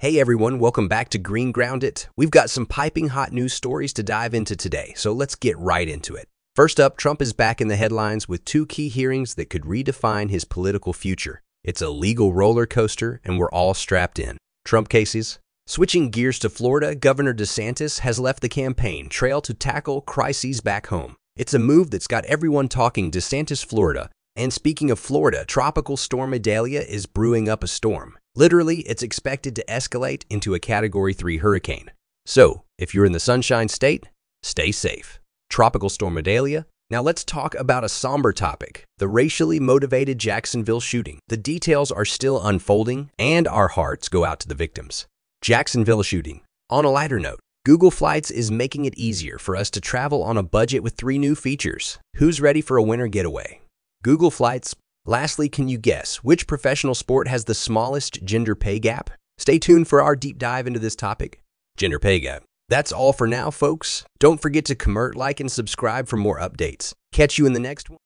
Hey everyone, welcome back to Green Ground It. We've got some piping hot news stories to dive into today, so let's get right into it. First up, Trump is back in the headlines with two key hearings that could redefine his political future. It's a legal roller coaster, and we're all strapped in. Trump cases. Switching gears to Florida, Governor DeSantis has left the campaign trail to tackle crises back home. It's a move that's got everyone talking DeSantis, Florida. And speaking of Florida, Tropical Storm Idalia is brewing up a storm. Literally, it's expected to escalate into a Category 3 hurricane. So, if you're in the Sunshine State, stay safe. Tropical Storm Idalia. Now let's talk about a somber topic the racially motivated Jacksonville shooting. The details are still unfolding, and our hearts go out to the victims. Jacksonville shooting. On a lighter note, Google Flights is making it easier for us to travel on a budget with three new features. Who's ready for a winter getaway? Google Flights Lastly, can you guess which professional sport has the smallest gender pay gap? Stay tuned for our deep dive into this topic gender pay gap. That's all for now, folks. Don't forget to comment, like, and subscribe for more updates. Catch you in the next one.